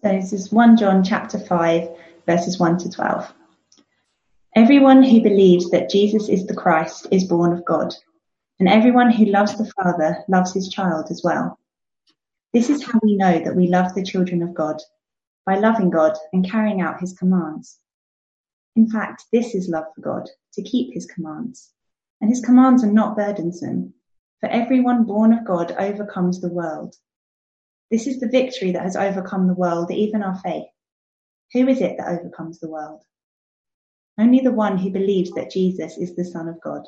So this is 1 John chapter 5, verses 1 to 12. Everyone who believes that Jesus is the Christ is born of God, and everyone who loves the Father loves his child as well. This is how we know that we love the children of God, by loving God and carrying out his commands. In fact, this is love for God, to keep his commands. And his commands are not burdensome, for everyone born of God overcomes the world. This is the victory that has overcome the world, even our faith. Who is it that overcomes the world? Only the one who believes that Jesus is the Son of God.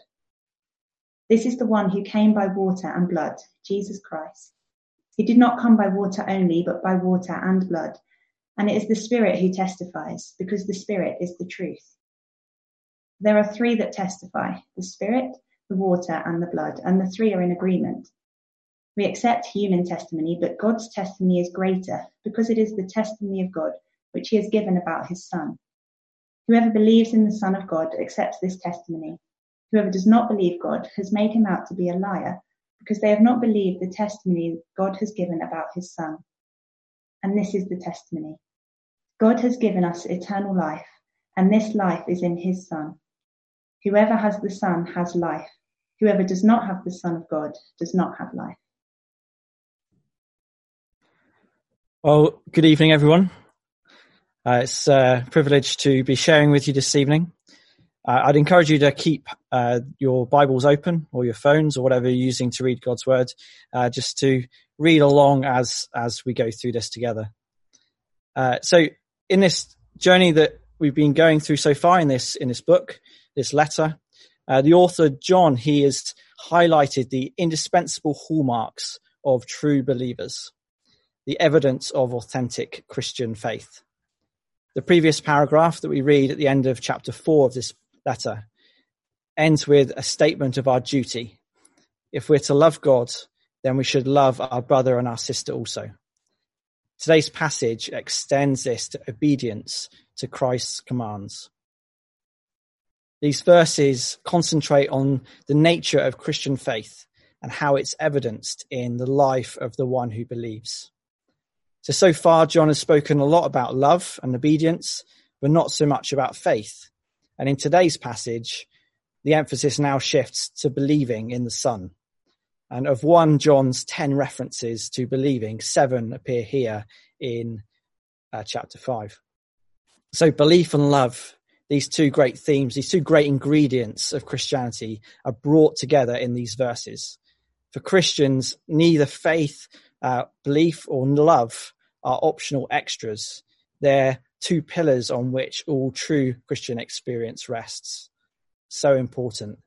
This is the one who came by water and blood, Jesus Christ. He did not come by water only, but by water and blood. And it is the Spirit who testifies, because the Spirit is the truth. There are three that testify the Spirit, the water, and the blood, and the three are in agreement. We accept human testimony, but God's testimony is greater because it is the testimony of God which he has given about his Son. Whoever believes in the Son of God accepts this testimony. Whoever does not believe God has made him out to be a liar because they have not believed the testimony God has given about his Son. And this is the testimony. God has given us eternal life, and this life is in his Son. Whoever has the Son has life. Whoever does not have the Son of God does not have life. Well, good evening, everyone. Uh, it's a privilege to be sharing with you this evening. Uh, I'd encourage you to keep uh, your Bibles open or your phones or whatever you're using to read God's Word, uh, just to read along as as we go through this together. Uh, so, in this journey that we've been going through so far in this in this book, this letter, uh, the author John he has highlighted the indispensable hallmarks of true believers the evidence of authentic Christian faith. The previous paragraph that we read at the end of chapter four of this letter ends with a statement of our duty. If we're to love God, then we should love our brother and our sister also. Today's passage extends this to obedience to Christ's commands. These verses concentrate on the nature of Christian faith and how it's evidenced in the life of the one who believes. So, so far, John has spoken a lot about love and obedience, but not so much about faith. And in today's passage, the emphasis now shifts to believing in the Son. And of 1 John's 10 references to believing, seven appear here in uh, chapter 5. So, belief and love, these two great themes, these two great ingredients of Christianity, are brought together in these verses. For Christians, neither faith uh, belief or love are optional extras. They're two pillars on which all true Christian experience rests. So important.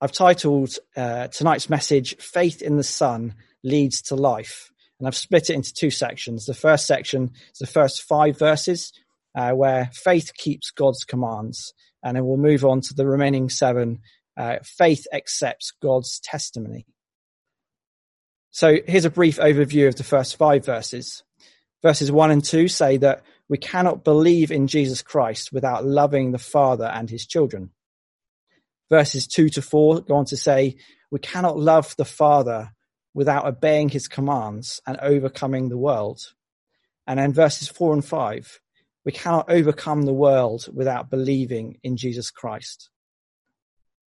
I've titled uh, tonight's message, Faith in the Son Leads to Life. And I've split it into two sections. The first section is the first five verses, uh, where faith keeps God's commands. And then we'll move on to the remaining seven. Uh, faith accepts God's testimony. So here's a brief overview of the first five verses. Verses one and two say that we cannot believe in Jesus Christ without loving the Father and his children. Verses two to four go on to say we cannot love the Father without obeying his commands and overcoming the world. And then verses four and five, we cannot overcome the world without believing in Jesus Christ.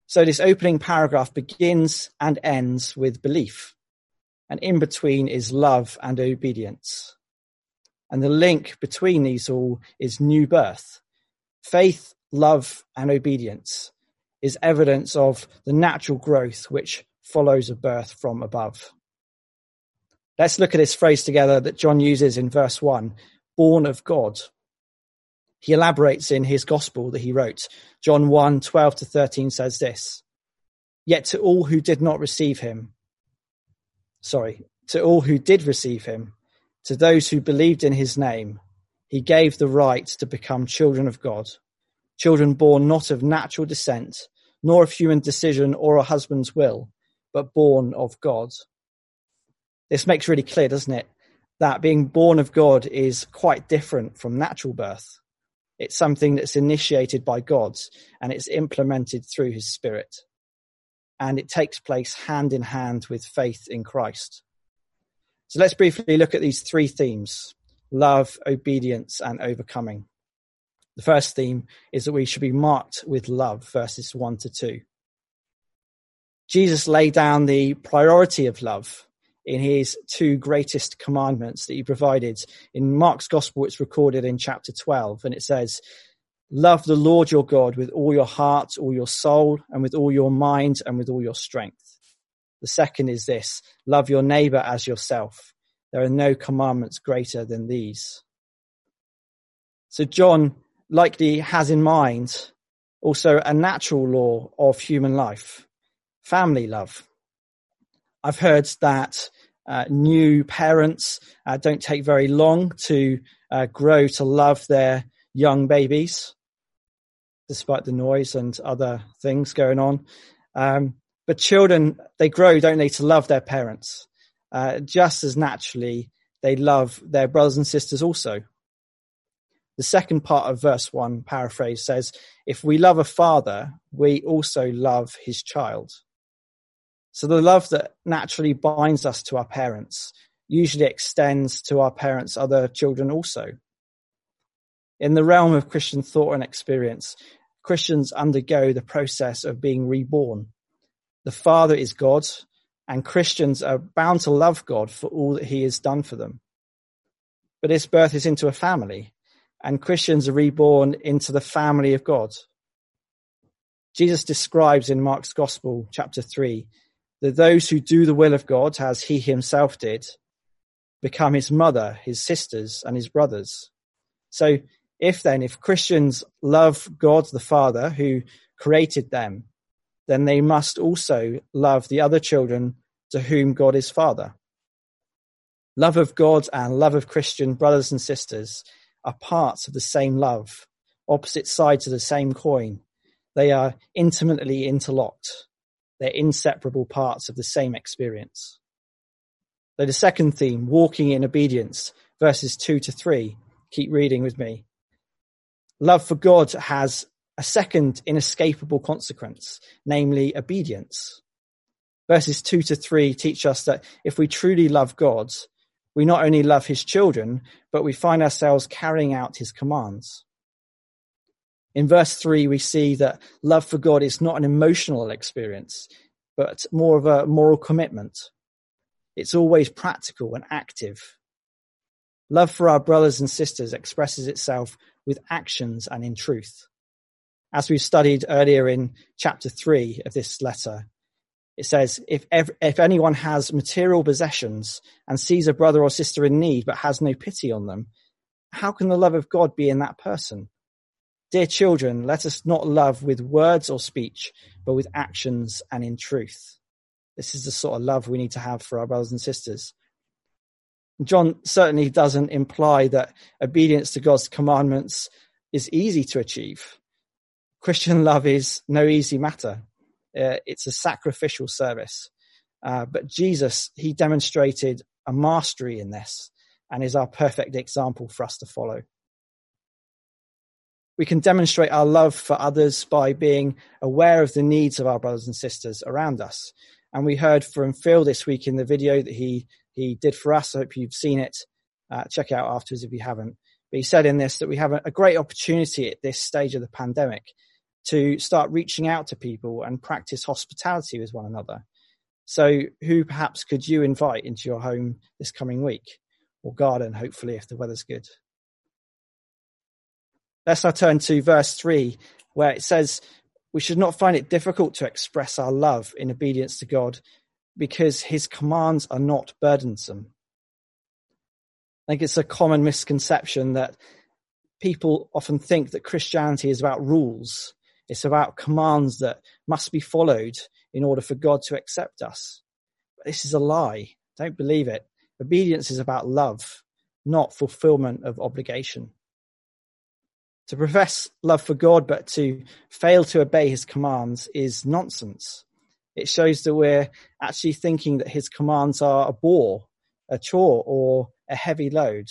So this opening paragraph begins and ends with belief and in between is love and obedience. And the link between these all is new birth. Faith, love, and obedience is evidence of the natural growth which follows a birth from above. Let's look at this phrase together that John uses in verse 1 born of God. He elaborates in his gospel that he wrote. John 1 12 to 13 says this Yet to all who did not receive him, sorry, to all who did receive him, to those who believed in his name, he gave the right to become children of God, children born not of natural descent, nor of human decision or a husband's will, but born of God. This makes really clear, doesn't it? That being born of God is quite different from natural birth. It's something that's initiated by God and it's implemented through his spirit and it takes place hand in hand with faith in Christ. So let's briefly look at these three themes love, obedience, and overcoming. The first theme is that we should be marked with love, verses 1 to 2. Jesus laid down the priority of love in his two greatest commandments that he provided. In Mark's gospel, it's recorded in chapter 12, and it says, Love the Lord your God with all your heart, all your soul, and with all your mind, and with all your strength. The second is this love your neighbor as yourself. There are no commandments greater than these. So, John likely has in mind also a natural law of human life family love. I've heard that uh, new parents uh, don't take very long to uh, grow to love their young babies, despite the noise and other things going on. Um, but children, they grow, don't they, to love their parents, uh, just as naturally they love their brothers and sisters also. The second part of verse one, paraphrase, says, If we love a father, we also love his child. So the love that naturally binds us to our parents usually extends to our parents' other children also. In the realm of Christian thought and experience, Christians undergo the process of being reborn. The Father is God, and Christians are bound to love God for all that He has done for them. But this birth is into a family, and Christians are reborn into the family of God. Jesus describes in Mark's Gospel, chapter 3, that those who do the will of God, as he himself did, become his mother, his sisters, and his brothers. So if then, if Christians love God the Father who created them, then they must also love the other children to whom God is Father. Love of God and love of Christian brothers and sisters are parts of the same love, opposite sides of the same coin. They are intimately interlocked. They're inseparable parts of the same experience. So the second theme, walking in obedience, verses two to three. Keep reading with me. Love for God has a second inescapable consequence, namely obedience. Verses two to three teach us that if we truly love God, we not only love his children, but we find ourselves carrying out his commands. In verse 3, we see that love for God is not an emotional experience, but more of a moral commitment. It's always practical and active. Love for our brothers and sisters expresses itself with actions and in truth. As we've studied earlier in chapter 3 of this letter, it says, if, if anyone has material possessions and sees a brother or sister in need but has no pity on them, how can the love of God be in that person? Dear children, let us not love with words or speech, but with actions and in truth. This is the sort of love we need to have for our brothers and sisters. John certainly doesn't imply that obedience to God's commandments is easy to achieve. Christian love is no easy matter. Uh, it's a sacrificial service. Uh, but Jesus, he demonstrated a mastery in this and is our perfect example for us to follow. We can demonstrate our love for others by being aware of the needs of our brothers and sisters around us. And we heard from Phil this week in the video that he, he did for us. I hope you've seen it. Uh, check it out afterwards if you haven't. But he said in this that we have a, a great opportunity at this stage of the pandemic to start reaching out to people and practice hospitality with one another. So who perhaps could you invite into your home this coming week or garden, hopefully, if the weather's good? Let's now turn to verse 3, where it says, We should not find it difficult to express our love in obedience to God because his commands are not burdensome. I think it's a common misconception that people often think that Christianity is about rules. It's about commands that must be followed in order for God to accept us. But this is a lie. Don't believe it. Obedience is about love, not fulfillment of obligation. To profess love for God but to fail to obey his commands is nonsense. It shows that we're actually thinking that his commands are a bore, a chore, or a heavy load.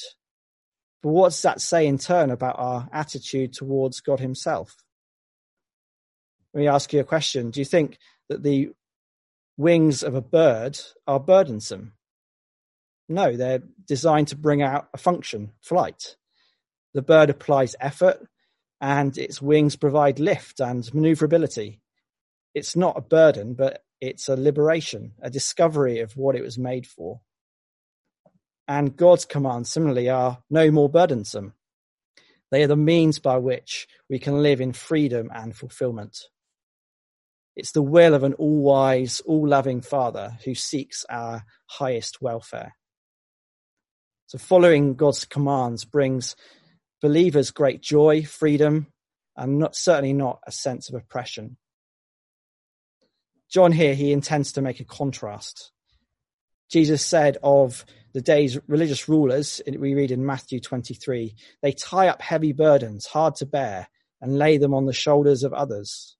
But what does that say in turn about our attitude towards God himself? Let me ask you a question. Do you think that the wings of a bird are burdensome? No, they're designed to bring out a function, flight. The bird applies effort and its wings provide lift and maneuverability. It's not a burden, but it's a liberation, a discovery of what it was made for. And God's commands, similarly, are no more burdensome. They are the means by which we can live in freedom and fulfillment. It's the will of an all wise, all loving Father who seeks our highest welfare. So following God's commands brings believers great joy, freedom, and not, certainly not a sense of oppression. John here, he intends to make a contrast. Jesus said of the day's religious rulers, we read in Matthew 23, they tie up heavy burdens, hard to bear, and lay them on the shoulders of others.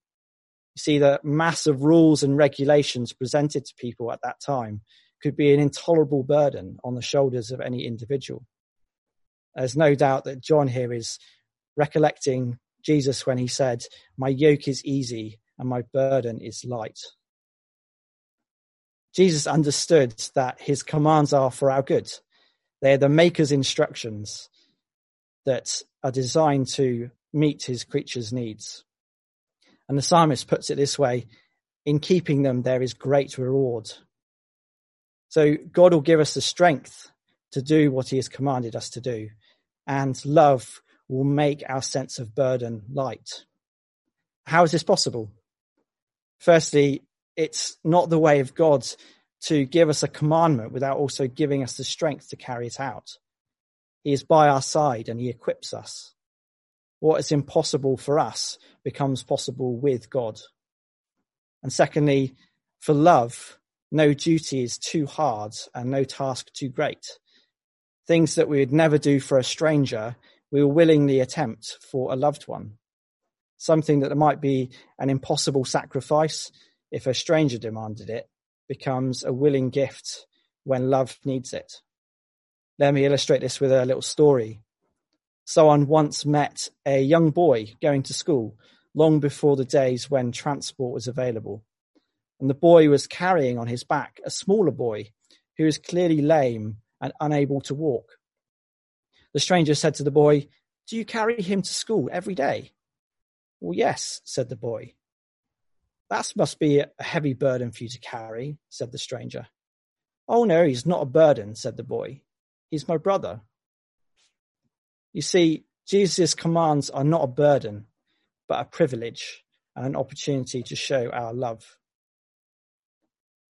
You see, the mass of rules and regulations presented to people at that time could be an intolerable burden on the shoulders of any individual. There's no doubt that John here is recollecting Jesus when he said, My yoke is easy and my burden is light. Jesus understood that his commands are for our good. They are the maker's instructions that are designed to meet his creatures' needs. And the psalmist puts it this way in keeping them, there is great reward. So God will give us the strength to do what he has commanded us to do and love will make our sense of burden light. How is this possible? Firstly, it's not the way of God to give us a commandment without also giving us the strength to carry it out. He is by our side and he equips us. What is impossible for us becomes possible with God. And secondly, for love, no duty is too hard and no task too great things that we would never do for a stranger, we will willingly attempt for a loved one. Something that might be an impossible sacrifice if a stranger demanded it becomes a willing gift when love needs it. Let me illustrate this with a little story. Someone once met a young boy going to school long before the days when transport was available. And the boy was carrying on his back a smaller boy who was clearly lame and unable to walk. The stranger said to the boy, Do you carry him to school every day? Well, yes, said the boy. That must be a heavy burden for you to carry, said the stranger. Oh, no, he's not a burden, said the boy. He's my brother. You see, Jesus' commands are not a burden, but a privilege and an opportunity to show our love.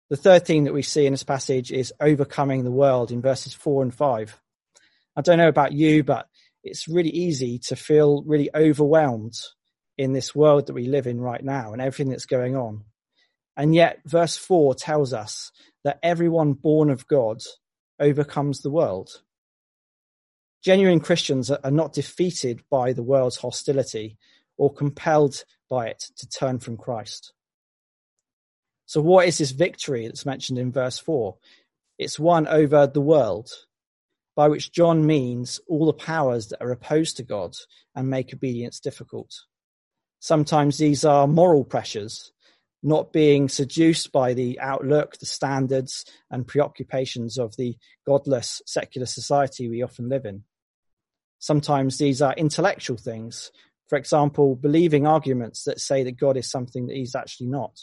The third thing that we see in this passage is overcoming the world in verses four and five. I don't know about you, but it's really easy to feel really overwhelmed in this world that we live in right now and everything that's going on. And yet verse four tells us that everyone born of God overcomes the world. Genuine Christians are not defeated by the world's hostility or compelled by it to turn from Christ. So what is this victory that's mentioned in verse 4? It's one over the world, by which John means all the powers that are opposed to God and make obedience difficult. Sometimes these are moral pressures, not being seduced by the outlook, the standards and preoccupations of the godless secular society we often live in. Sometimes these are intellectual things. For example, believing arguments that say that God is something that he's actually not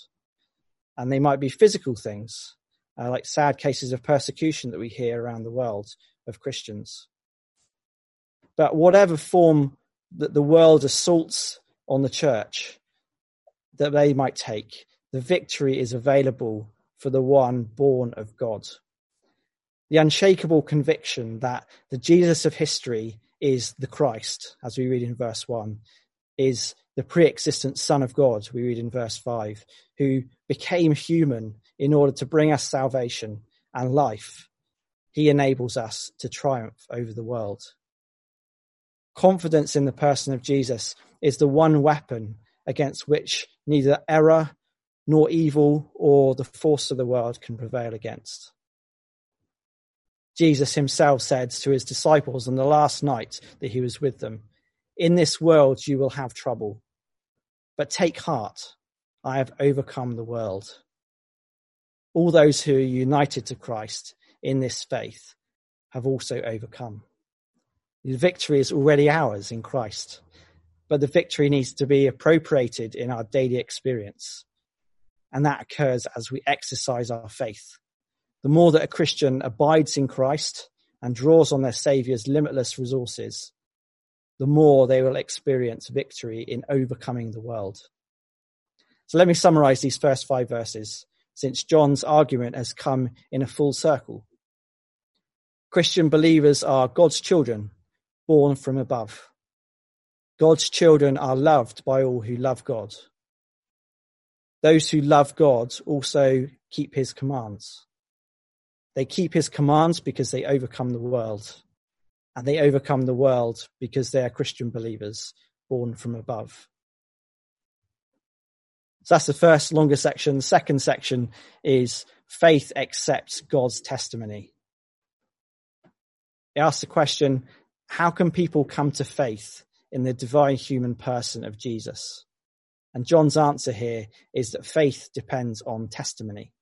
and they might be physical things, uh, like sad cases of persecution that we hear around the world of Christians. But whatever form that the world assaults on the church that they might take, the victory is available for the one born of God. The unshakable conviction that the Jesus of history is the Christ, as we read in verse 1, is the pre-existent Son of God, we read in verse 5, who became human in order to bring us salvation and life. He enables us to triumph over the world. Confidence in the person of Jesus is the one weapon against which neither error nor evil or the force of the world can prevail against. Jesus himself said to his disciples on the last night that he was with them, In this world you will have trouble, but take heart, I have overcome the world. All those who are united to Christ in this faith have also overcome. The victory is already ours in Christ, but the victory needs to be appropriated in our daily experience. And that occurs as we exercise our faith. The more that a Christian abides in Christ and draws on their Saviour's limitless resources, the more they will experience victory in overcoming the world. So let me summarize these first five verses, since John's argument has come in a full circle. Christian believers are God's children born from above. God's children are loved by all who love God. Those who love God also keep his commands. They keep his commands because they overcome the world. And they overcome the world because they are Christian believers born from above. So that's the first longer section. The second section is faith accepts God's testimony. It asks the question, how can people come to faith in the divine human person of Jesus? And John's answer here is that faith depends on testimony.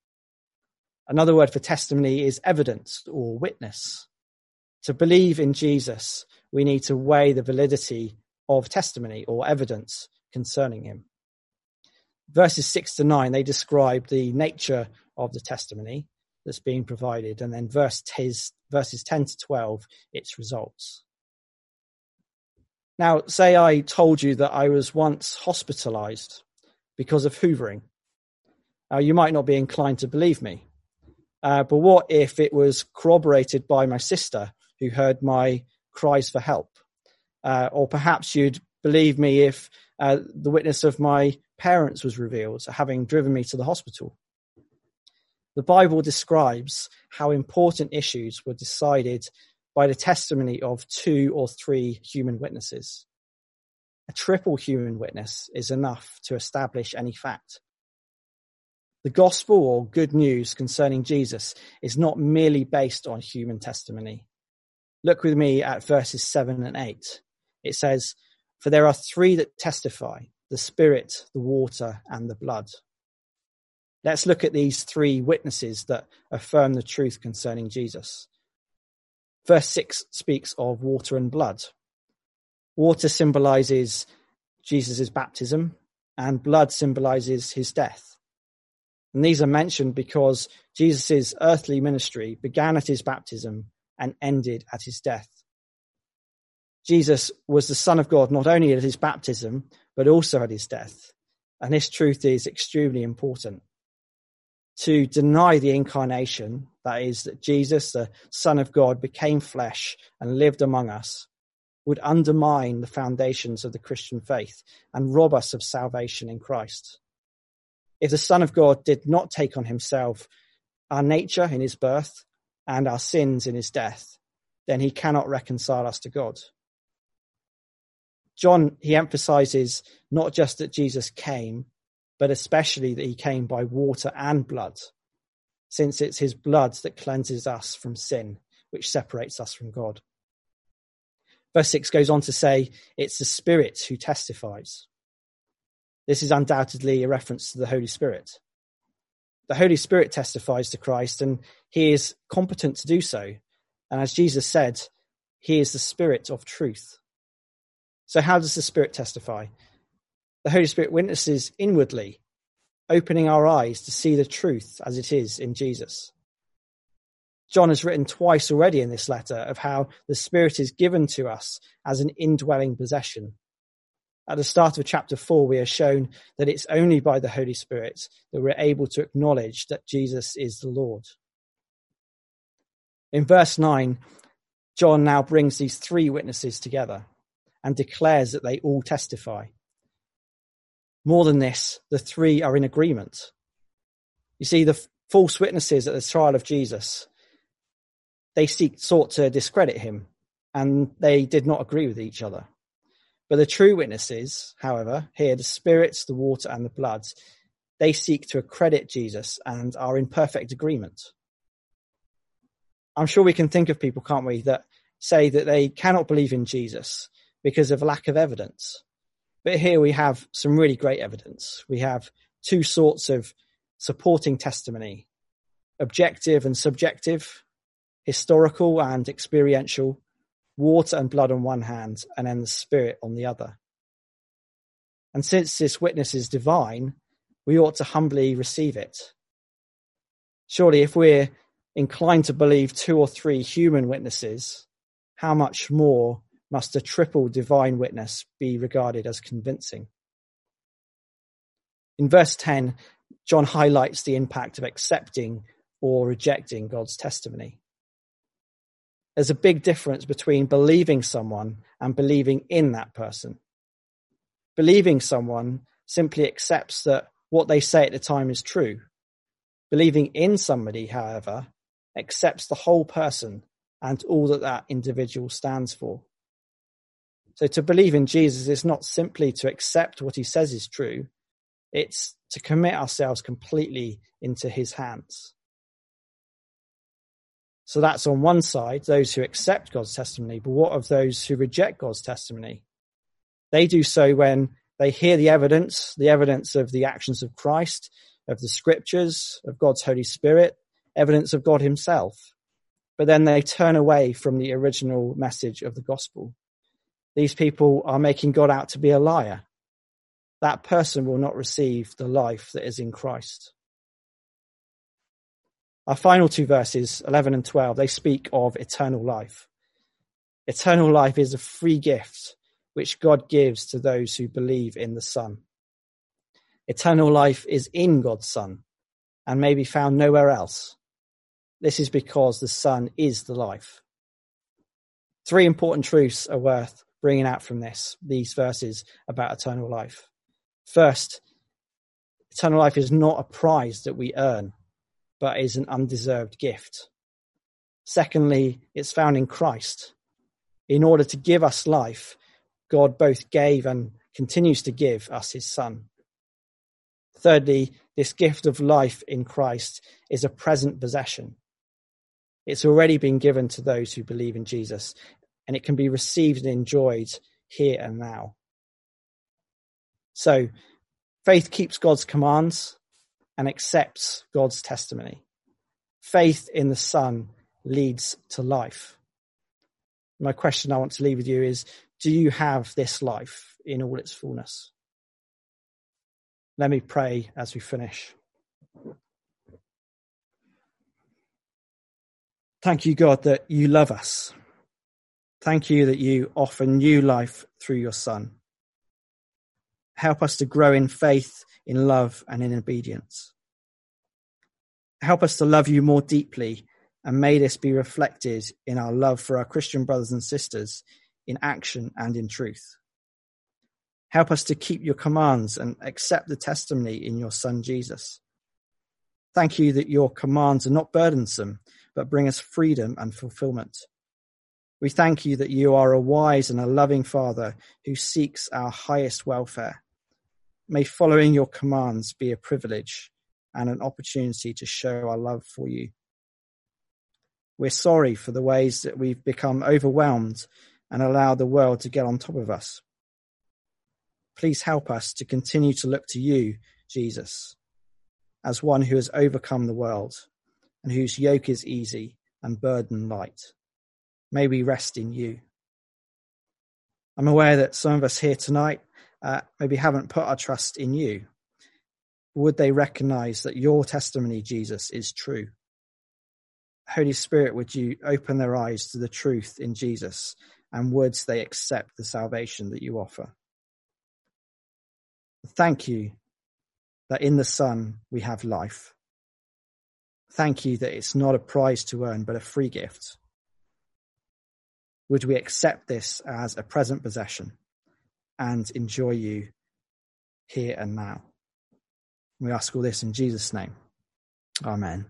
Another word for testimony is evidence or witness. To believe in Jesus, we need to weigh the validity of testimony or evidence concerning him. Verses six to nine, they describe the nature of the testimony that's being provided. And then verse verses 10 to 12, its results. Now, say I told you that I was once hospitalized because of hoovering. Now, you might not be inclined to believe me. Uh, but what if it was corroborated by my sister who heard my cries for help? Uh, or perhaps you'd believe me if uh, the witness of my parents was revealed, having driven me to the hospital. The Bible describes how important issues were decided by the testimony of two or three human witnesses. A triple human witness is enough to establish any fact. The gospel or good news concerning Jesus is not merely based on human testimony. Look with me at verses 7 and 8. It says, For there are three that testify the Spirit, the water, and the blood. Let's look at these three witnesses that affirm the truth concerning Jesus. Verse 6 speaks of water and blood. Water symbolizes Jesus' baptism, and blood symbolizes his death. And these are mentioned because Jesus' earthly ministry began at his baptism and ended at his death. Jesus was the Son of God not only at his baptism, but also at his death. And this truth is extremely important to deny the incarnation, that is, that Jesus, the Son of God, became flesh and lived among us, would undermine the foundations of the Christian faith and rob us of salvation in Christ. If the Son of God did not take on himself our nature in his birth and our sins in his death, then he cannot reconcile us to God. John, he emphasizes not just that Jesus came, but especially that he came by water and blood, since it's his blood that cleanses us from sin, which separates us from God. Verse 6 goes on to say, it's the Spirit who testifies. This is undoubtedly a reference to the Holy Spirit. The Holy Spirit testifies to Christ, and he is competent to do so. And as Jesus said, he is the Spirit of truth. So, how does the Spirit testify? the Holy Spirit witnesses inwardly, opening our eyes to see the truth as it is in Jesus. John has written twice already in this letter of how the Spirit is given to us as an indwelling possession. At the start of chapter 4, we are shown that it's only by the Holy Spirit that we're able to acknowledge that Jesus is the Lord. In verse 9, John now brings these three witnesses together and declares that they all testify. More than this, the three are in agreement. You see, the false witnesses at the trial of Jesus, they seek, sought to discredit him, and they did not agree with each other. But the true witnesses, however, here, the spirits, the water, and the blood, they seek to accredit Jesus and are in perfect agreement. I'm sure we can think of people, can't we, that say that they cannot believe in Jesus because of lack of evidence. But here we have some really great evidence. We have two sorts of supporting testimony, objective and subjective. historical and experiential, water and blood on one hand, and then the Spirit on the other. And since this witness is divine, we ought to humbly receive it. Surely, if we're inclined to believe two or three human witnesses, how much more must a triple divine witness be regarded as convincing? In verse 10, John highlights the impact of accepting or rejecting God's testimony. There's a big difference between believing someone and believing in that person. Believing someone simply accepts that what they say at the time is true. Believing in somebody, however, accepts the whole person and all that that individual stands for. So to believe in Jesus is not simply to accept what he says is true, it's to commit ourselves completely into his hands. So that's on one side, those who accept God's testimony. But what of those who reject God's testimony? They do so when they hear the evidence, the evidence of the actions of Christ, of the scriptures, of God's Holy Spirit, evidence of God himself. But then they turn away from the original message of the gospel. These people are making God out to be a liar. That person will not receive the life that is in Christ. Our final two verses, 11 and 12, they speak of eternal life. Eternal life is a free gift which God gives to those who believe in the Son. Eternal life is in God's Son and may be found nowhere else. This is because the Son is the life. Three important truths are worth bringing out from this, these verses about eternal life. First, eternal life is not a prize that we earn but is an undeserved gift. Secondly, it's found in Christ. In order to give us life, God both gave and continues to give us his Son. Thirdly, this gift of life in Christ is a present possession. It's already been given to those who believe in Jesus, and it can be received and enjoyed here and now. So, faith keeps God's commands, and accepts God's testimony. Faith in the Son leads to life. My question I want to leave with you is Do you have this life in all its fullness? Let me pray as we finish. Thank you, God, that you love us. Thank you that you offer new life through your Son. Help us to grow in faith in love and in obedience. Help us to love you more deeply, and may this be reflected in our love for our Christian brothers and sisters in action and in truth. Help us to keep your commands and accept the testimony in your Son Jesus. Thank you that your commands are not burdensome, but bring us freedom and fulfillment. We thank you that you are a wise and a loving Father who seeks our highest welfare. May following your commands be a privilege and an opportunity to show our love for you. We're sorry for the ways that we've become overwhelmed and allow the world to get on top of us. Please help us to continue to look to you, Jesus, as one who has overcome the world and whose yoke is easy and burden light. May we rest in you. I'm aware that some of us here tonight uh, maybe haven't put our trust in you? Would they recognize that your testimony, Jesus, is true? Holy Spirit, would you open their eyes to the truth in Jesus and would they accept the salvation that you offer? Thank you that in the Son we have life. Thank you that it's not a prize to earn, but a free gift. Would we accept this as a present possession? and enjoy you here and now. We ask all this in Jesus' name. Amen.